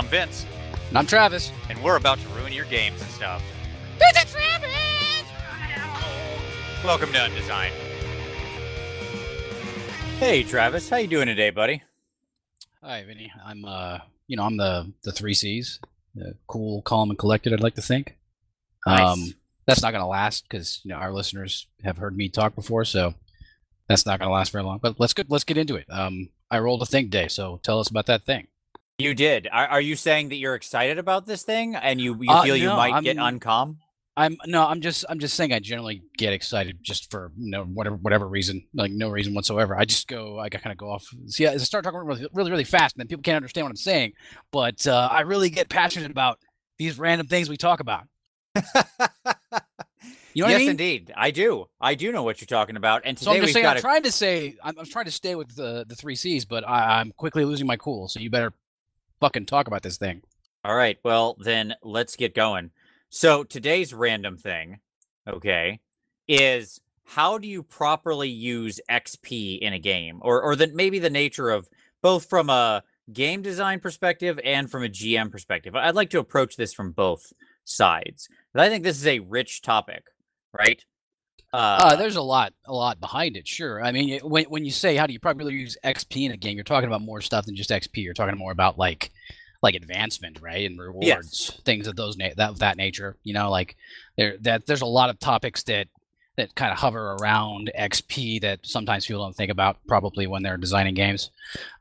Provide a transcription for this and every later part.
I'm Vince, And I'm Travis. and we're about to ruin your games and stuff. Visit Travis! Welcome to Undesign. Hey, Travis, how you doing today, buddy? Hi, Vinny. I'm uh, you know, I'm the the three C's. The cool, calm, and collected. I'd like to think. Nice. Um, that's not gonna last because you know our listeners have heard me talk before, so that's not gonna last very long. But let's get let's get into it. Um, I rolled a think day, so tell us about that thing. You did. Are, are you saying that you're excited about this thing and you, you Uh, feel you might get I'm- uncom? I'm no, I'm just I'm just saying I generally get excited just for you know whatever whatever reason, like no reason whatsoever. I just go I kind of go off. See, I start talking really really really fast, and then people can't understand what I'm saying. But uh, I really get passionate about these random things we talk about. You know yes, I mean? indeed. I do. I do know what you're talking about. And So I'm we've saying, got I'm a trying to say, I'm, I'm trying to stay with the the three C's, but I, I'm quickly losing my cool. So you better fucking talk about this thing. All right. Well, then let's get going. So today's random thing, okay, is how do you properly use XP in a game, or or the maybe the nature of both from a game design perspective and from a GM perspective. I'd like to approach this from both sides. And I think this is a rich topic, right? Uh, there's a lot, a lot behind it. Sure. I mean, it- when when you say how do you probably use XP in a game, you're talking about more stuff than just XP. You're talking more about like like advancement, right, and rewards, things of those na- that of that nature. You know, like there that there's a lot of topics that that kind of hover around XP that sometimes people don't think about probably when they're designing games.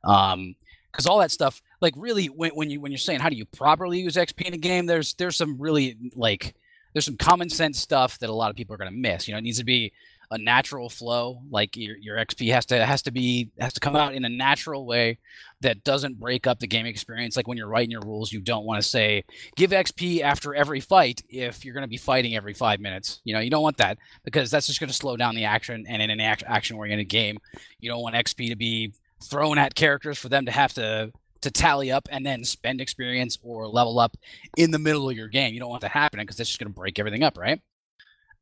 Um, because all that stuff, like really, when, when you when you're saying how do you properly use XP in a game, there's there's some really like there's some common sense stuff that a lot of people are going to miss. You know, it needs to be a natural flow. Like your, your XP has to has to be has to come out in a natural way that doesn't break up the game experience. Like when you're writing your rules, you don't want to say give XP after every fight if you're going to be fighting every five minutes. You know, you don't want that because that's just going to slow down the action. And in an action oriented game, you don't want XP to be thrown at characters for them to have to to tally up and then spend experience or level up in the middle of your game. You don't want that happening because that's just going to break everything up, right?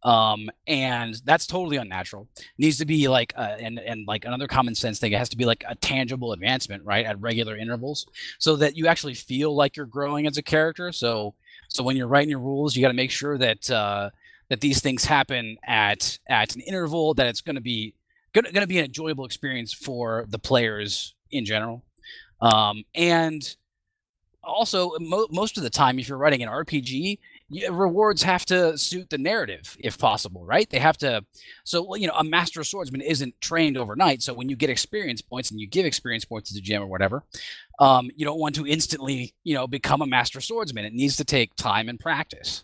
Um, and that's totally unnatural. needs to be like, uh, and and like another common sense thing. It has to be like a tangible advancement, right, at regular intervals, so that you actually feel like you're growing as a character. So so when you're writing your rules, you got to make sure that uh, that these things happen at at an interval that it's going to be going to be an enjoyable experience for the players in general. Um, and also, mo- most of the time, if you're writing an RPG, rewards have to suit the narrative if possible, right? They have to. So, you know, a master swordsman isn't trained overnight. So, when you get experience points and you give experience points to the gym or whatever, um, you don't want to instantly, you know, become a master swordsman. It needs to take time and practice.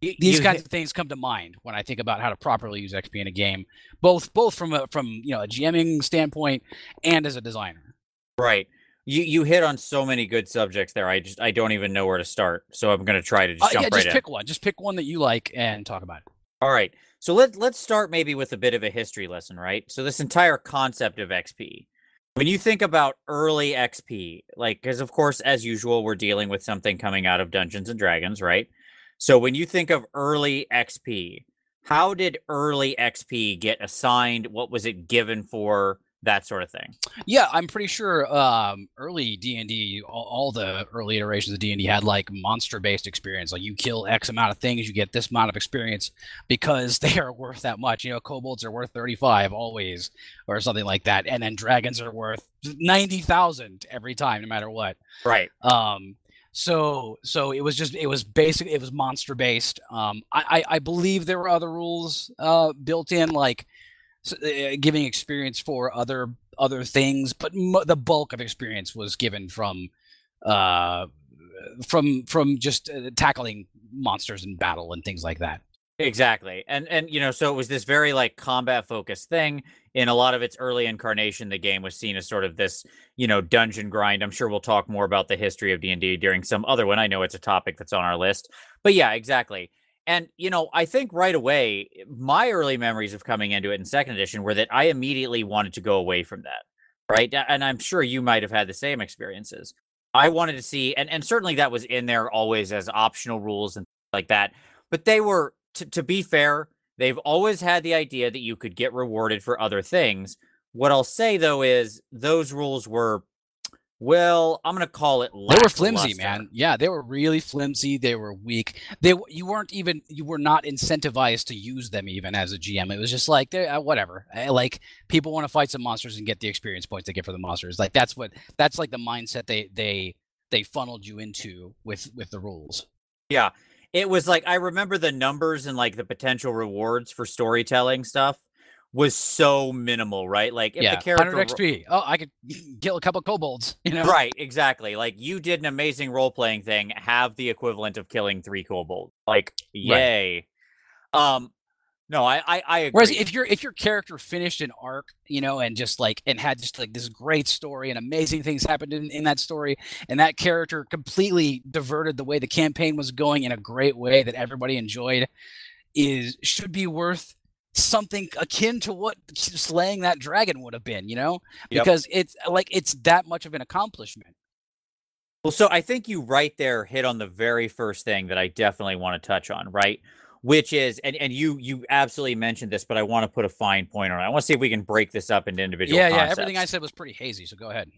These you kinds of things come to mind when I think about how to properly use XP in a game, both both from a from you know a GMing standpoint and as a designer. Right. You you hit on so many good subjects there. I just I don't even know where to start. So I'm going to try to just Uh, jump yeah, right just in. pick one. Just pick one that you like and talk about it. All right. So let let's start maybe with a bit of a history lesson, right? So this entire concept of XP. When you think about early XP, like cuz of course as usual we're dealing with something coming out of Dungeons and Dragons, right? So when you think of early XP, how did early XP get assigned? What was it given for? That sort of thing. Yeah, I'm pretty sure um, early D and D, all, all the early iterations of D and D had like monster-based experience. Like you kill X amount of things, you get this amount of experience because they are worth that much. You know, kobolds are worth 35 always, or something like that, and then dragons are worth 90,000 every time, no matter what. Right. Um, so so it was just it was basic it was monster based. Um, I, I I believe there were other rules uh built in like giving experience for other other things, but mo- the bulk of experience was given from uh from from just uh, tackling monsters in battle and things like that. Exactly. And and you know, so it was this very like combat focused thing. In a lot of its early incarnation, the game was seen as sort of this, you know, dungeon grind. I'm sure we'll talk more about the history of D&D during some other one. I know it's a topic that's on our list. But yeah, exactly. And you know, I think right away eh, my early memories of coming into it in second edition were that I immediately wanted to go away from that. Right? And I'm sure you might have had the same experiences. I wanted to see and and certainly that was in there always as optional rules and like that. But they were to, to be fair, they've always had the idea that you could get rewarded for other things. What I'll say though is those rules were well, I'm gonna call it. They were flimsy, man. Yeah, they were really flimsy. They were weak. They you weren't even you were not incentivized to use them even as a GM. It was just like uh, whatever. Like people want to fight some monsters and get the experience points they get for the monsters. Like that's what that's like the mindset they they they funneled you into with with the rules. Yeah, it was like I remember the numbers and like the potential rewards for storytelling stuff was so minimal, right? Like if yeah, the character 100 XP. Oh, I could kill a couple kobolds, you know? Right, exactly. Like you did an amazing role playing thing, have the equivalent of killing three kobolds. Like, yay. Right. Um no, I, I, I agree. Whereas if your if your character finished an arc, you know, and just like and had just like this great story and amazing things happened in, in that story, and that character completely diverted the way the campaign was going in a great way that everybody enjoyed, is should be worth something akin to what slaying that dragon would have been, you know? Yep. Because it's like it's that much of an accomplishment. Well, so I think you right there hit on the very first thing that I definitely want to touch on, right? Which is and and you you absolutely mentioned this, but I want to put a fine point on it. I want to see if we can break this up into individual Yeah, concepts. yeah, everything I said was pretty hazy, so go ahead.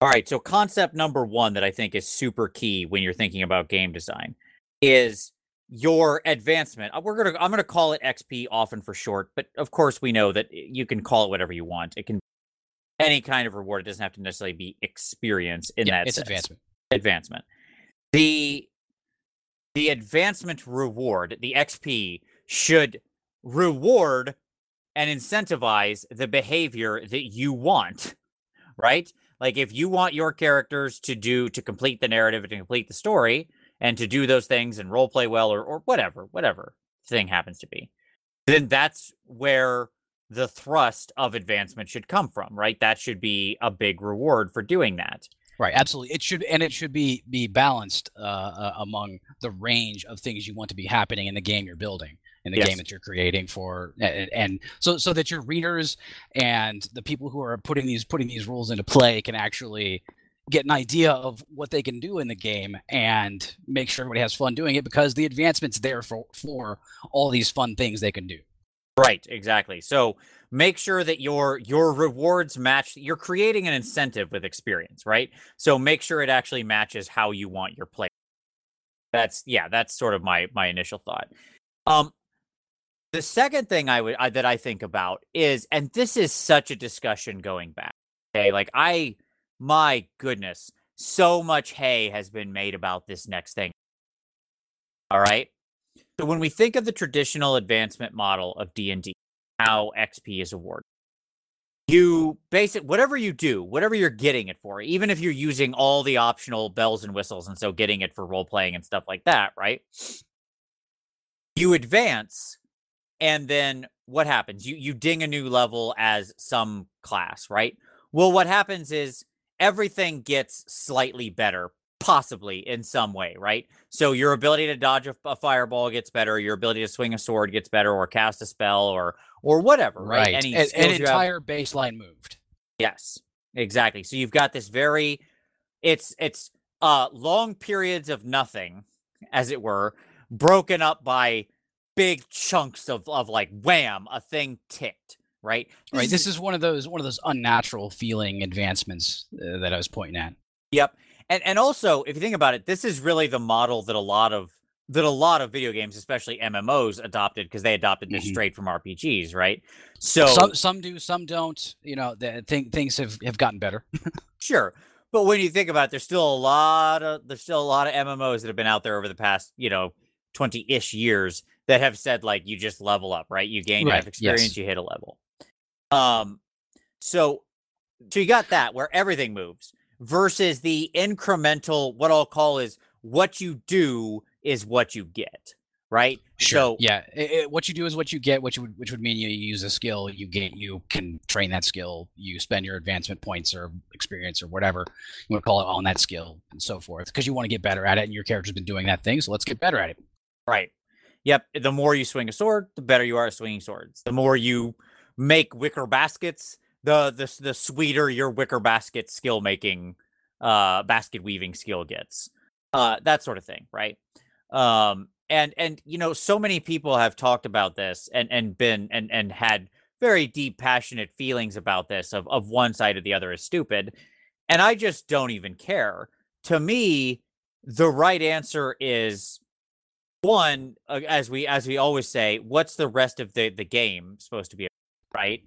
All right, so concept number 1 that I think is super key when you're thinking about game design is your advancement. Uh, we're gonna I'm gonna call it XP often for short, but of course we know that you can call it whatever you want. It can be any kind of reward. It doesn't have to necessarily be experience in yeah, that it's sense. advancement. Advancement. The the advancement reward, the XP, should reward and incentivize the behavior that you want, right? Like if you want your characters to do to complete the narrative and to complete the story, and to do those things and role play well or, or whatever, whatever thing happens to be, then that's where the thrust of advancement should come from, right? That should be a big reward for doing that. Right, absolutely. It should, and it should be be balanced uh, uh, among the range of things you want to be happening in the game you're building, in the yes. game that you're creating for, and, and, so so that your readers and the people who are putting these putting these rules into play can actually get an idea of what they can do in the game and make sure everybody has fun doing it because the advancement's there for for all these fun things they can do. Right, exactly. So make sure that your your rewards match you're creating an incentive with experience, right? So make sure it actually matches how you want your play. That's yeah, that's sort of my my initial thought. Um the second thing I would I, that I think about is and this is such a discussion going back. Okay, like I my goodness, so much hay has been made about this next thing. All right. So when we think of the traditional advancement model of D&D, how XP is awarded, you basic whatever you do, whatever you're getting it for, even if you're using all the optional bells and whistles and so getting it for role playing and stuff like that, right? You advance and then what happens? You you ding a new level as some class, right? Well, what happens is everything gets slightly better possibly in some way, right? So your ability to dodge a, a, fireball gets better, your ability to swing a sword gets better, or cast a spell, or or whatever, right? right. Any an, an entire have... baseline moved. Yes, exactly. So you've got this very, it's it's uh long periods of nothing, as it were, broken up by big chunks of of like wham, a thing ticked right? Right. This is one of those one of those unnatural feeling advancements uh, that I was pointing at. Yep. And and also, if you think about it, this is really the model that a lot of that a lot of video games, especially MMOs, adopted because they adopted this mm-hmm. straight from RPGs, right? So some some do, some don't. You know, the, th- things have have gotten better. sure, but when you think about it, there's still a lot of there's still a lot of MMOs that have been out there over the past, you know, twenty ish years that have said like you just level up, right? You gain right. enough experience, yes. you hit a level. Um, so so you got that where everything moves versus the incremental. What I'll call is what you do is what you get. Right. Sure. So yeah, it, it, what you do is what you get, which would which would mean you use a skill, you get you can train that skill, you spend your advancement points or experience or whatever you want to call it on that skill and so forth because you want to get better at it, and your character's been doing that thing, so let's get better at it. Right. Yep. The more you swing a sword, the better you are at swinging swords. The more you make wicker baskets, the the the sweeter your wicker basket skill making uh basket weaving skill gets. Uh that sort of thing, right? Um and and you know so many people have talked about this and and been and and had very deep passionate feelings about this of of one side or the other is stupid And I just don't even care. To me, the right answer is one as we as we always say, what's the rest of the the game supposed to be, right?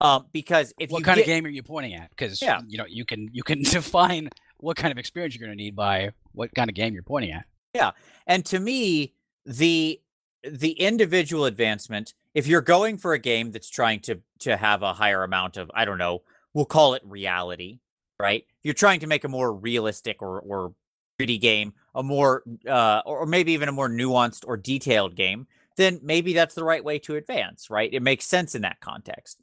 Um, because if what kind get, of game are you pointing at? Because Yeah. you know you can you can define what kind of experience you're going to need by what kind of game you're pointing at. Yeah, and to me, the the individual advancement, if you're going for a game that's trying to to have a higher amount of, I don't know, we'll call it reality, right? If you're trying to make a more realistic or or 3D game, a more uh or maybe even a more nuanced or detailed game, then maybe that's the right way to advance, right? It makes sense in that context.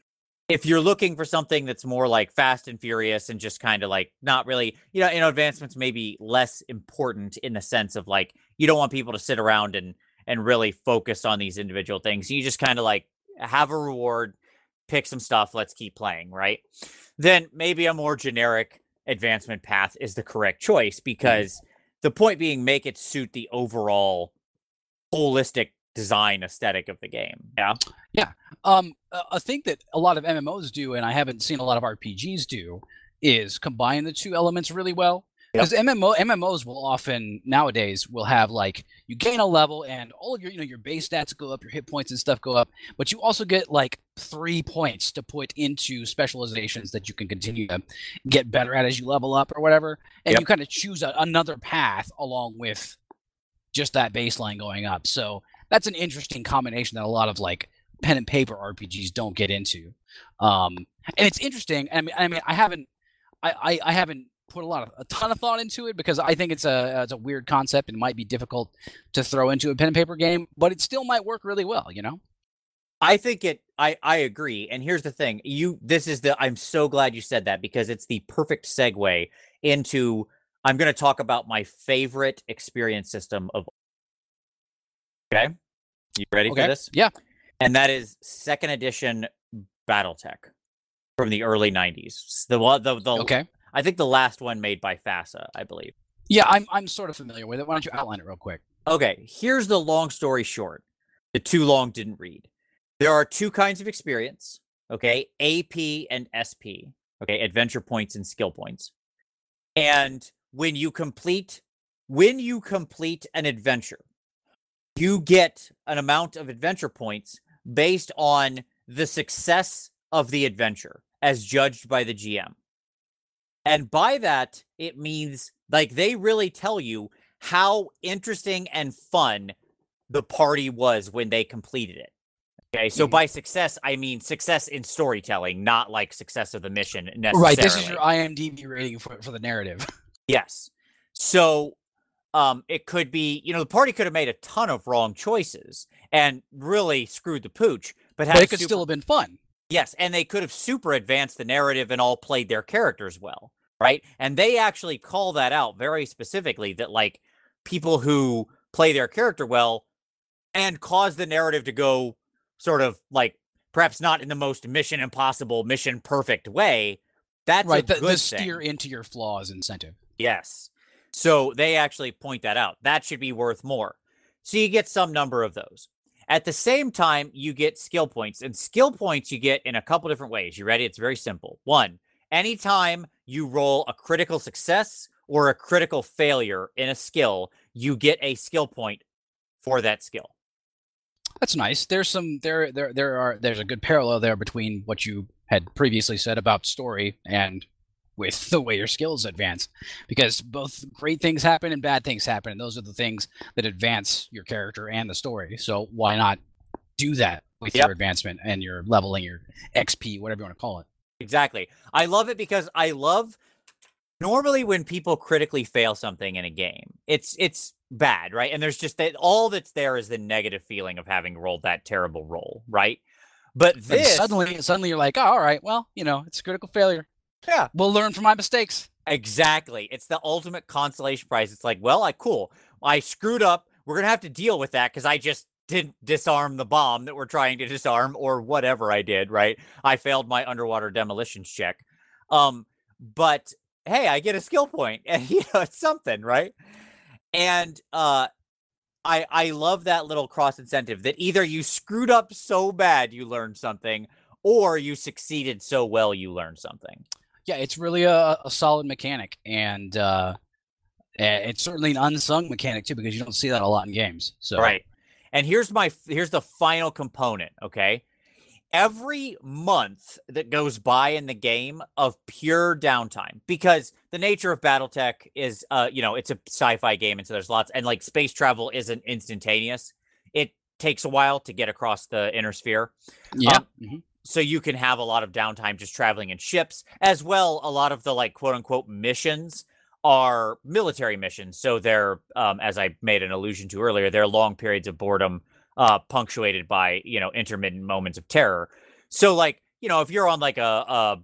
If you're looking for something that's more like fast and furious and just kind of like not really, you know, you know, advancements may be less important in the sense of like you don't want people to sit around and and really focus on these individual things. You just kind of like have a reward, pick some stuff, let's keep playing, right? Then maybe a more generic advancement path is the correct choice mm. because the point being make it suit the overall holistic design aesthetic of the game. Yeah. Yeah. Um, a thing that a lot of MMOs do, and I haven't seen a lot of RPGs do, is combine the two elements really well. Yep. Because MMO MMOs will often nowadays will have like you gain a level and all of your you know your base stats go up, your hit points and stuff go up, but you also get like three points to put into specializations that you can continue to get better at as you level up or whatever, and Yep. you kind of choose a, another path along with just that baseline going up. So that's an interesting combination that a lot of like pen and paper RPGs don't get into. Um, and it's interesting. I mean, I mean, I haven't, I, I, I haven't put a lot of a ton of thought into it because I think it's a it's a weird concept and might be difficult to throw into a pen and paper game, but it still might work really well. You know? I think it I I agree. And here's the thing. You this is the I'm so glad you said that because it's the perfect segue into I'm going to talk about my favorite experience system of Okay? You ready Okay. for this? Yeah. And that is second edition BattleTech from the early 90s. The one the, the Okay. I think the last one made by FASA, I believe. Yeah, I'm I'm sort of familiar with it. Why don't you outline it real quick? Okay, here's the long story short. The too long didn't read. There are two kinds of experience, okay? AP and SP, okay? Adventure points and skill points. And when you complete when you complete an adventure, you get an amount of adventure points based on the success of the adventure as judged by the GM. And by that, it means like they really tell you how interesting and fun the party was when they completed it. Okay, so Mhm. by success, I mean success in storytelling, not like success of the mission necessarily. Right. This is your IMDb rating for for the narrative. Yes. So um it could be, you know, the party could have made a ton of wrong choices and really screwed the pooch, but, but it could super- still have been fun. Yes, and they could have super advanced the narrative and all played their characters well, right? And they actually call that out very specifically that like people who play their character well and cause the narrative to go sort of like perhaps not in the most mission impossible, mission perfect way. That's right. The, the steer into your flaws incentive. Yes. So they actually point that out. That should be worth more. So you get some number of those. At the same time, you get skill points, and skill points you get in a couple different ways. You ready? It's very simple. One, anytime you roll a critical success or a critical failure in a skill, you get a skill point for that skill. That's nice. There's some there there there are there's a good parallel there between what you had previously said about story and with the way your skills advance because both great things happen and bad things happen and those are the things that advance your character and the story. So why not do that with Yep. your advancement and your leveling your XP whatever you want to call it. Exactly. I love it because I love normally when people critically fail something in a game, it's it's bad, right? And there's just that all that's there is the negative feeling of having rolled that terrible roll, right? But And suddenly suddenly you're like, oh, all right, well, you know, it's a critical failure. Yeah. We'll learn from my mistakes. exactly. It's the ultimate consolation prize. It's like, well, I cool. I screwed up. We're gonna have to deal with that because I just didn't disarm the bomb that we're trying to disarm or whatever I did, right? I failed my underwater demolitions check. Um, but hey, I get a skill point and you know it's something, right? And uh I I love that little cross incentive that either you screwed up so bad you learned something or you succeeded so well you learned something. Yeah, it's really a, a solid mechanic, and uh, it's certainly an unsung mechanic too because you don't see that a lot in games. So right. And here's my here's the final component. Okay, every month that goes by in the game of pure downtime because the nature of battletech is uh you know it's a sci-fi game and so there's lots and like space travel isn't instantaneous it takes a while to get across the inner sphere yeah um, mm-hmm. So you can have a lot of downtime just traveling in ships as well a lot of the like quote unquote missions are military missions so they're um, as i made an allusion to earlier they're long periods of boredom uh, punctuated by you know intermittent moments of terror. So like you know if you're on like a a,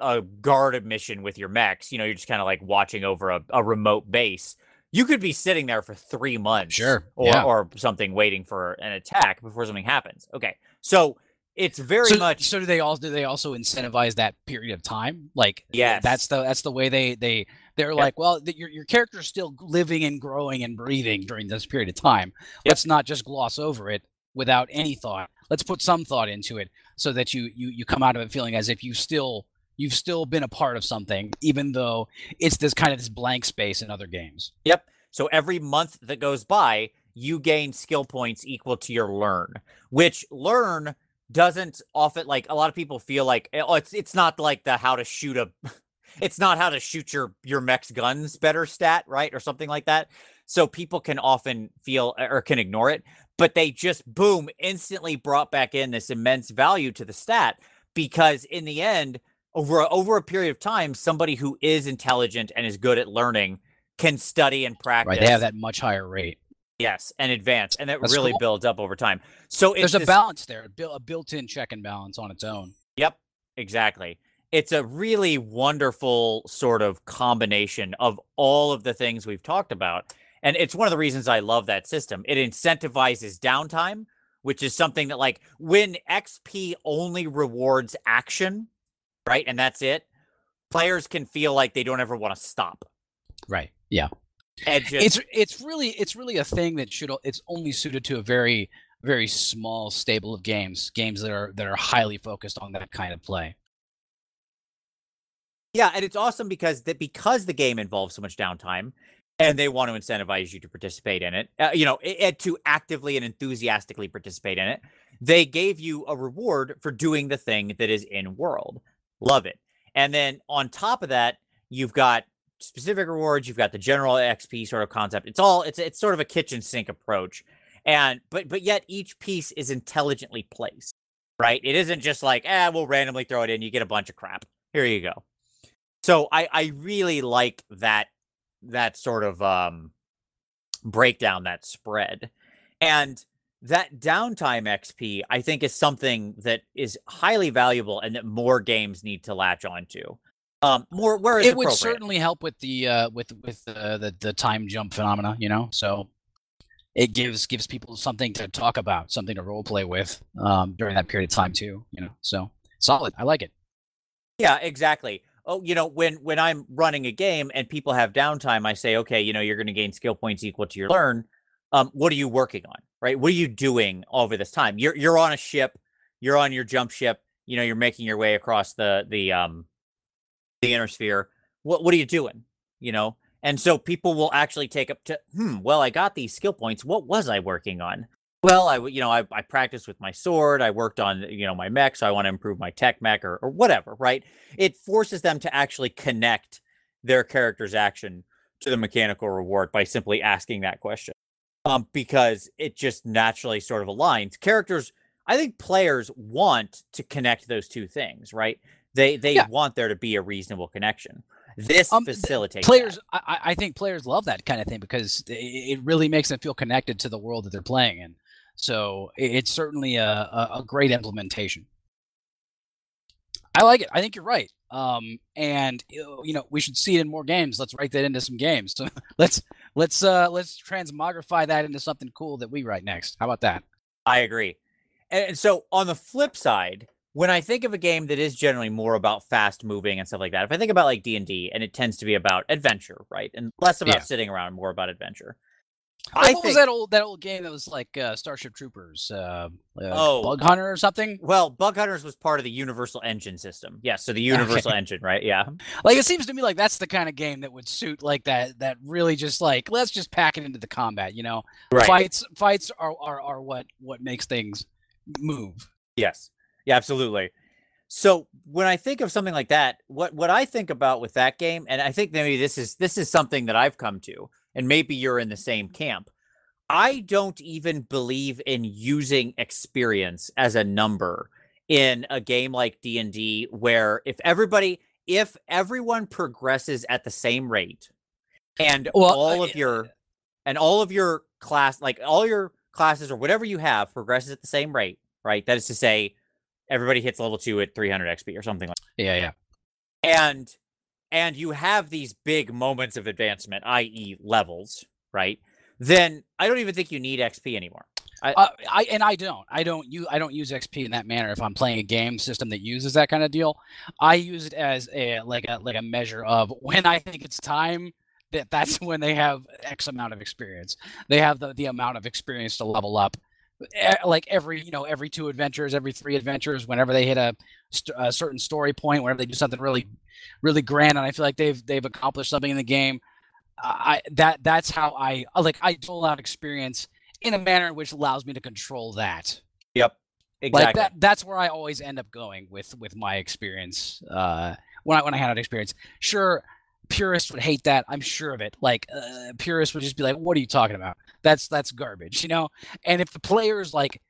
a guarded mission with your mechs, you know you're just kind of like watching over a, a remote base. You could be sitting there for three months, sure, or yeah. or something, waiting for an attack before something happens. Okay, so it's very so, much. So do they all do they also incentivize that period of time? Like, yeah, that's the that's the way they they they're yep. like, well, the, your your character's still living and growing and breathing during this period of time. Yep. Let's not just gloss over it without any thought. Let's put some thought into it so that you you you come out of it feeling as if you still you've still been a part of something, even though it's this kind of this blank space in other games. Yep. So every month that goes by, you gain skill points equal to your learn, which learn doesn't often like a lot of people feel like eh, oh it's it's not like the how to shoot a it's not how to shoot your your mech's guns better stat, right? Or something like that. So people can often feel eh, or can ignore it, but they just boom instantly brought back in this immense value to the stat because in the end over over a period of time somebody who is intelligent and is good at learning can study and practice. Right, they have that much higher rate. Yes, and advance, and that That's really cool. builds up over time. So there's a balance there, a built-in check and balance on its own. Yep, exactly it's a really wonderful sort of combination of all of the things we've talked about. And it's one of the reasons I love that system. It incentivizes downtime, which is something that, like, when XP only rewards action, right? And that's it, players can feel like they don't ever want to stop. Right. Yeah. Just, it's it's really it's really a thing that should it's only suited to a very very small stable of games games that are that are highly focused on that kind of play yeah, and it's awesome because that because the game involves so much downtime, and they want to incentivize you to participate in it. Uh, you know, it, to actively and enthusiastically participate in it. They gave you a reward for doing the thing that is in world. Love it. And then on top of that, you've got specific rewards. You've got the general XP sort of concept. It's all it's it's sort of a kitchen sink approach, and but but yet each piece is intelligently placed. Right? It isn't just like ah, we'll randomly throw it in. You get a bunch of crap. Here you go. So I I really like that that sort of um breakdown that spread. And that downtime XP I think is something that is highly valuable and that more games need to latch onto. Um more where it would certainly help with the uh with with uh, the the time jump phenomena, you know. So it gives gives people something to talk about, something to role play with um during that period of time too, you know. So solid. I like it. Yeah, exactly oh, you know, when when I'm running a game and people have downtime, I say, okay, you know, you're going to gain skill points equal to your learn. Um, what are you working on, right? What are you doing over this time? You're you're on a ship, you're on your jump ship. You know, you're making your way across the the um the inner sphere. What what are you doing? You know, and so people will actually take up to, hmm, well, I got these skill points. What was I working on? well, I you know I, I practiced with my sword. I worked on you know my mech, so I want to improve my tech mech or or whatever. Right? It forces them to actually connect their character's action to the mechanical reward by simply asking that question, um, because it just naturally sort of aligns. Characters, I think players want to connect those two things. Right? They they yeah. want there to be a reasonable connection. This um, facilitates players. I, I, think players love that kind of thing because it really makes them feel connected to the world that they're playing in. So it's certainly a, a, great implementation. I like it. I think you're right. Um, and you know we should see it in more games. Let's write that into some games. So let's let's uh, let's transmogrify that into something cool that we write next. How about that? I agree. And so on the flip side, when I think of a game that is generally more about fast moving and stuff like that, if I think about like D and D, and it tends to be about adventure, right, and less about yeah. sitting around, more about adventure I what think, was that old that old game that was like uh, Starship Troopers? Uh, uh, oh, Bug Hunter or something? Well, Bug Hunters was part of the Universal Engine system. Yes, yeah, so the Universal okay. Engine, right? Yeah. Like it seems to me like that's the kind of game that would suit like that. That really just like let's just pack it into the combat. You know, right. fights fights are, are are what what makes things move. Yes. Yeah. Absolutely. So when I think of something like that, what what I think about with that game, and I think maybe this is this is something that I've come to and maybe you're in the same camp. I don't even believe in using experience as a number in a game like D&D where if everybody if everyone progresses at the same rate and well, all of your and all of your class like all your classes or whatever you have progresses at the same rate, right? That is to say everybody hits level 2 at 300 XP or something like that. Yeah, yeah. And and you have these big moments of advancement, i.e., levels, right? Then I don't even think you need XP anymore. I, uh, I and I don't. I don't use I don't use XP in that manner. If I'm playing a game system that uses that kind of deal, I use it as a like a like a measure of when I think it's time that that's when they have X amount of experience. They have the the amount of experience to level up like every you know every two adventures every three adventures whenever they hit a, a, certain story point whenever they do something really really grand and i feel like they've they've accomplished something in the game i that that's how i like i dole out experience in a manner in which allows me to control that. Yep. Exactly like that that's where i always end up going with with my experience uh when i when i had an experience. Sure purists would hate that. I'm sure of it. Like uh, purists would just be like, "What are you talking about? That's that's garbage," you know. And if the players like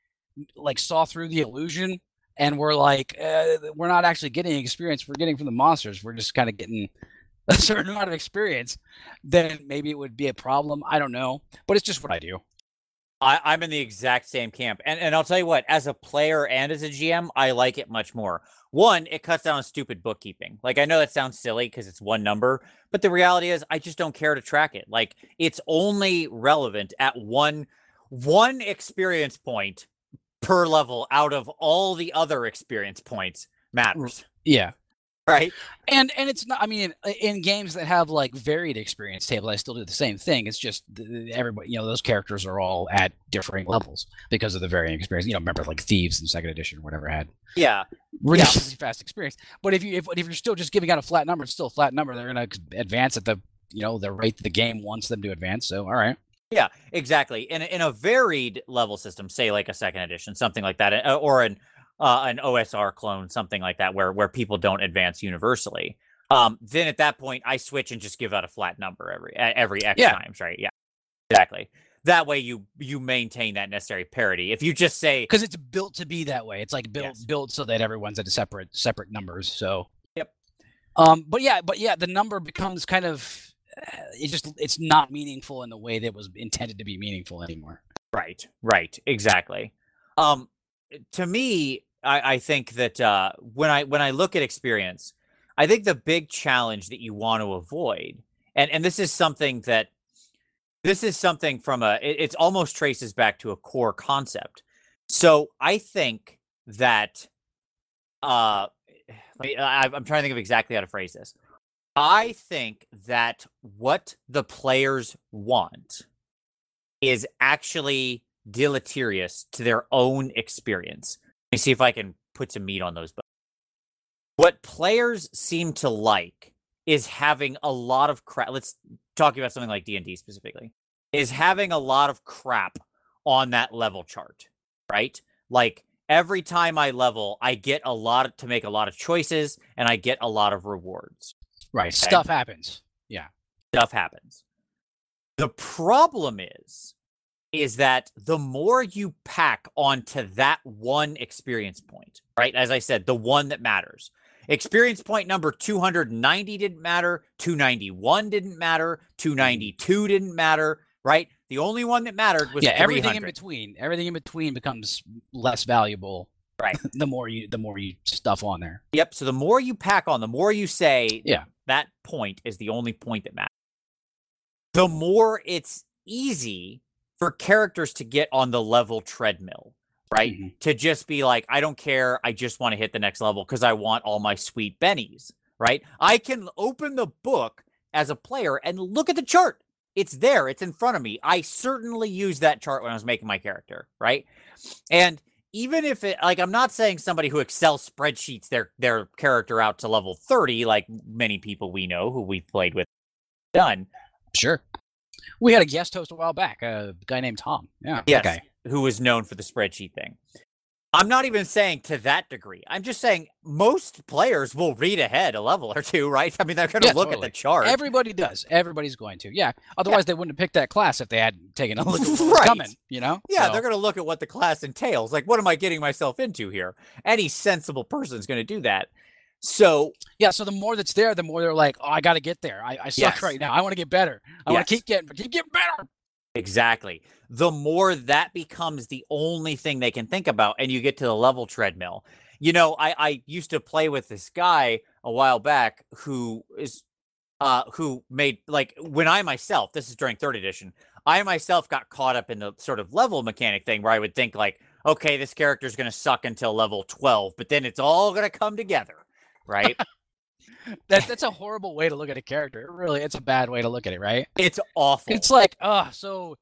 like saw through the illusion and we're like, uh, we're not actually getting experience. We're getting from the monsters. We're just kind of getting a certain amount of experience. Then maybe it would be a problem. I don't know, but it's just what I do. I, am in the exact same camp. And and I'll tell you what, as a player and as a GM, I like it much more. One, it cuts down on stupid bookkeeping. Like I know that sounds silly because it's one number, but the reality is I just don't care to track it. Like it's only relevant at one one experience point per level out of all the other experience points matters. Yeah right. And and it's not i mean in games that have like varied experience table i still do the same thing. It's just everybody you know those characters are all at differing levels because of the varying experience. You know remember like thieves in second edition or whatever had yeah. ridiculously yeah. fast experience. But if you if, if you're still just giving out a flat number it's still a flat number. They're going to advance at the you know the rate the game wants them to advance so all right. Yeah exactly. In, in a varied level system say like a second edition something like that uh, or an uh, an OSR clone, something like that, where where people don't advance universally. Um, then at that point, I switch and just give out a flat number every every X yeah. times, right? Yeah, exactly. That way, you you maintain that necessary parity. If you just say because it's built to be that way, it's like built yes. built so that everyone's at a separate separate numbers. So yep. Um, but yeah, but yeah, the number becomes kind of uh, it's just it's not meaningful in the way that was intended to be meaningful anymore. Right. Right. Exactly. Um, to me, I, I think that uh, when I when I look at experience, I think the big challenge that you want to avoid, and and this is something that this is something from a it, it's almost traces back to a core concept. So I think that uh, I, I'm trying to think of exactly how to phrase this. I think that what the players want is actually deleterious to their own experience me see if I can put some meat on those bones. What players seem to like is having a lot of crap. Let's talk about something like D and D specifically. Is having a lot of crap on that level chart, right? Like every time I level, I get a lot to make a lot of choices, and I get a lot of rewards. Right, okay? stuff happens. Yeah, stuff happens. The problem is is that the more you pack onto that one experience point, right? As I said, the one that matters. Experience point number 290 didn't matter, 291 didn't matter, 292 didn't matter, right? The only one that mattered was yeah, everything in between. Everything in between becomes less valuable. Right. the more you the more you stuff on there. Yep. So the more you pack on, the more you say yeah. that point is the only point that matters. The more it's easy for characters to get on the level treadmill, right? Mm-hmm. To just be like, I don't care. I just want to hit the next level because I want all my sweet bennies, right? I can open the book as a player and look at the chart It's there. It's in front of me. I certainly used that chart when I was making my character, right? And even if it like I'm not saying somebody who Excel spreadsheets their their character out to level 30 like many people we know who we've played with done. Sure. We had a guest host a while back, uh, a guy named Tom. Yeah. Yes. Okay. Who was known for the spreadsheet thing. I'm not even saying to that degree. I'm just saying most players will read ahead a level or two, right? I mean, they're going to yeah, look totally. at the chart. Everybody does. Everybody's going to. Yeah. Otherwise, yeah. they wouldn't have picked that class if they hadn't taken a look at what's right. coming. You know? Yeah, so. they're going to look at what the class entails. Like, what am I getting myself into here? Any sensible person is going to do that. So yeah, so the more that's there, the more they're like, oh, I got to get there. I, I suck yes. right now. I want to get better. I yes. want to keep getting, keep getting better. Exactly. The more that becomes the only thing they can think about, and you get to the level treadmill. You know, I, I used to play with this guy a while back who is uh who made like when I myself, this is during third edition, I myself got caught up in the sort of level mechanic thing where I would think like, okay, this character is gonna suck until level 12, but then it's all gonna come together, right? that that's a horrible way to look at a character. Really, it's a bad way to look at it, right? It's awful. It's like, oh, so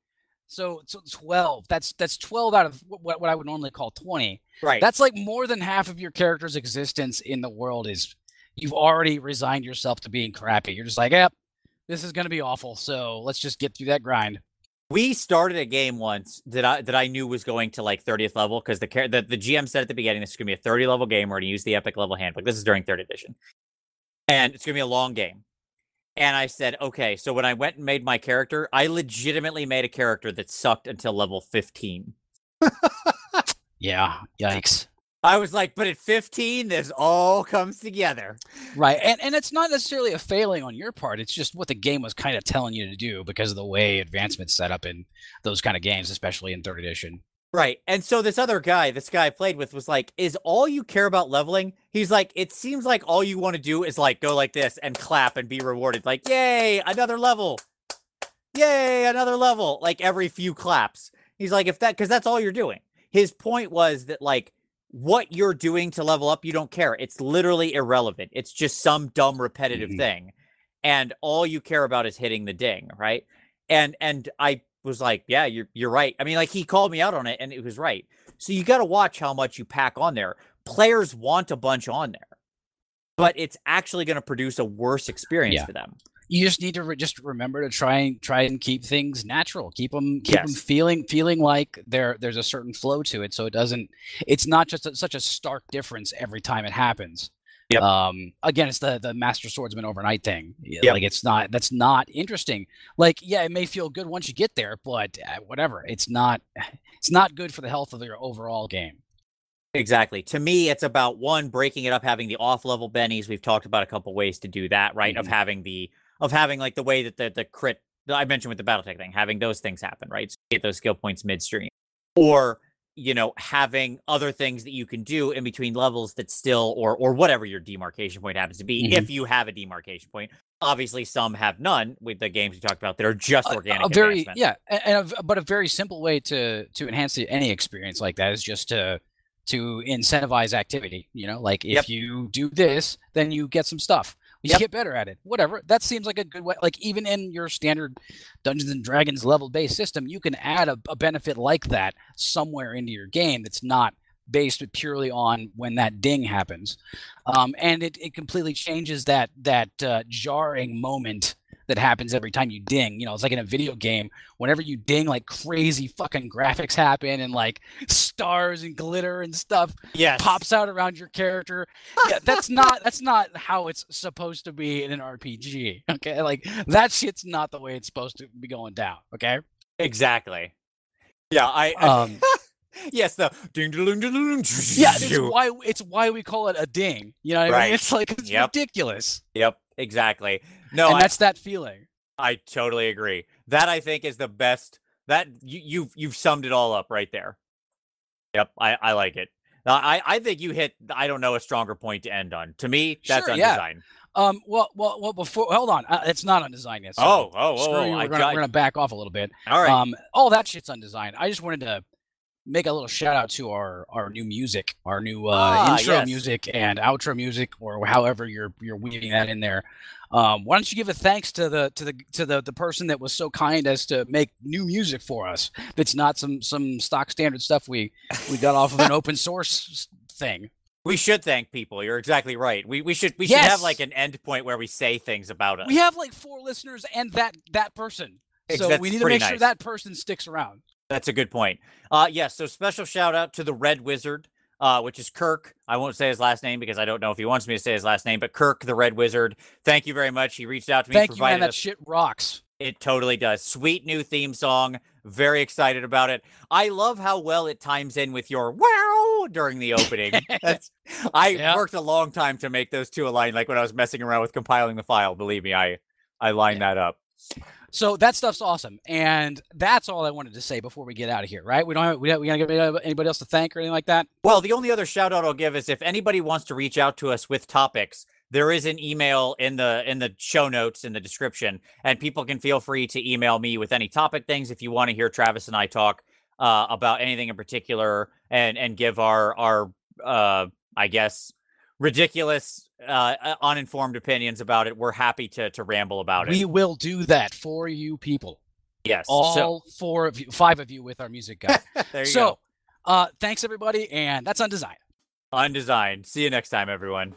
so so 12. That's that's 12 out of what, what I would normally call 20. Right. That's like more than half of your character's existence in the world is you've already resigned yourself to being crappy. You're just like, yep, this is gonna be awful. So let's just get through that grind. We started a game once that I that I knew was going to like 30th level because the, the the GM said at the beginning this is gonna be a 30 level game. We're gonna use the epic level handbook. This is during third edition and it's gonna be a long game. And I said, okay. So when I went and made my character, I legitimately made a character that sucked until level 15. yeah. Yikes. I was like, but at 15, this all comes together. Right. And and it's not necessarily a failing on your part. It's just what the game was kind of telling you to do because of the way advancement's set up in those kind of games, especially in third edition. Right. And so this other guy, this guy I played with was like, is all you care about leveling? He's like, it seems like all you want to do is like go like this and clap and be rewarded. Like, yay, another level. Yay, another level. Like every few claps. He's like, if that, because that's all you're doing. His point was that like what you're doing to level up, you don't care. It's literally irrelevant. It's just some dumb repetitive mm-hmm. thing. And all you care about is hitting the ding, right? And and I was like, yeah, you're you're right. I mean, like he called me out on it, and it was right. So you got to watch how much you pack on there. Players want a bunch on there, but it's actually going to produce a worse experience yeah. for them. You just need to re- just remember to try and try and keep things natural. Keep them keep yes. them feeling feeling like there there's a certain flow to it, so it doesn't. It's not just a, such a stark difference every time it happens. Yep. Um, again, it's the the master swordsman overnight thing. Yep. Like it's not that's not interesting. Like yeah, it may feel good once you get there, but uh, whatever. It's not it's not good for the health of your overall game. Exactly. To me, it's about one breaking it up, having the off level bennies. We've talked about a couple ways to do that, right? Mm-hmm. Of having the of having like the way that the the crit I mentioned with the BattleTech thing, having those things happen, right? So get those skill points midstream, or you know having other things that you can do in between levels that still or or whatever your demarcation point happens to be mm-hmm. if you have a demarcation point obviously some have none with the games we talked about that are just organic a, a very yeah and a, but a very simple way to to enhance the, any experience like that is just to to incentivize activity you know like if yep. you do this then you get some stuff you yep. get better at it. Whatever. That seems like a good way. Like even in your standard Dungeons and Dragons level based system, you can add a, a benefit like that somewhere into your game that's not based purely on when that ding happens, um, and it, it completely changes that that uh, jarring moment that happens every time you ding. You know, it's like in a video game. Whenever you ding, like crazy fucking graphics happen and like stars and glitter and stuff yes. pops out around your character. yeah, that's not that's not how it's supposed to be in an RPG. Okay, like that shit's not the way it's supposed to be going down. Okay. Exactly. Yeah, I. Um, yes, the ding ding ding ding. Yeah, it's why it's why we call it a ding. You know, what right. I mean? it's like it's yep. ridiculous. Yep, exactly. No, and I, that's that feeling. I totally agree. That I think is the best. That you, you've you've summed it all up right there. Yep, I I like it. I I think you hit I don't know a stronger point to end on. To me, that's sure, undesign. Yeah. Um. Well. Well. Well. Before. Hold on. Uh, it's not undesigned yet. So oh. Oh. Oh. We're, gonna, we're gonna back off a little bit. All right. Um. All that shit's undesigned. I just wanted to make a little shout out to our our new music, our new uh, ah, intro yes. music and outro music, or however you're you're weaving that in there. Um, why don't you give a thanks to the to the to the the person that was so kind as to make new music for us? That's not some some stock standard stuff we we got off of an open source thing. We should thank people. You're exactly right. We we should we yes. should have like an end point where we say things about us. We have like four listeners and that that person. So That's we need to make nice. sure that person sticks around. That's a good point. Uh yes, yeah, so special shout out to the Red Wizard uh, which is Kirk. I won't say his last name because I don't know if he wants me to say his last name, but Kirk, the Red Wizard. Thank you very much. He reached out to me. Thank you, man. That shit rocks. It totally does. Sweet new theme song. Very excited about it. I love how well it times in with your wow during the opening. That's I yep. worked a long time to make those two align. Like when I was messing around with compiling the file. Believe me, I I lined yeah. that up. So that stuff's awesome, and that's all I wanted to say before we get out of here. Right? We don't have, we, we gonna give anybody else to thank or anything like that. Well, the only other shout out I'll give is if anybody wants to reach out to us with topics, there is an email in the in the show notes in the description, and people can feel free to email me with any topic things if you want to hear Travis and I talk uh, about anything in particular, and and give our our uh, I guess ridiculous uh, uh, uninformed opinions about it, we're happy to to ramble about it. We will do that for you people. Yes, all so, four of you, five of you with our music guy. there you so, go. Uh, thanks everybody, and that's Undesigned. Undesigned. See you next time, everyone.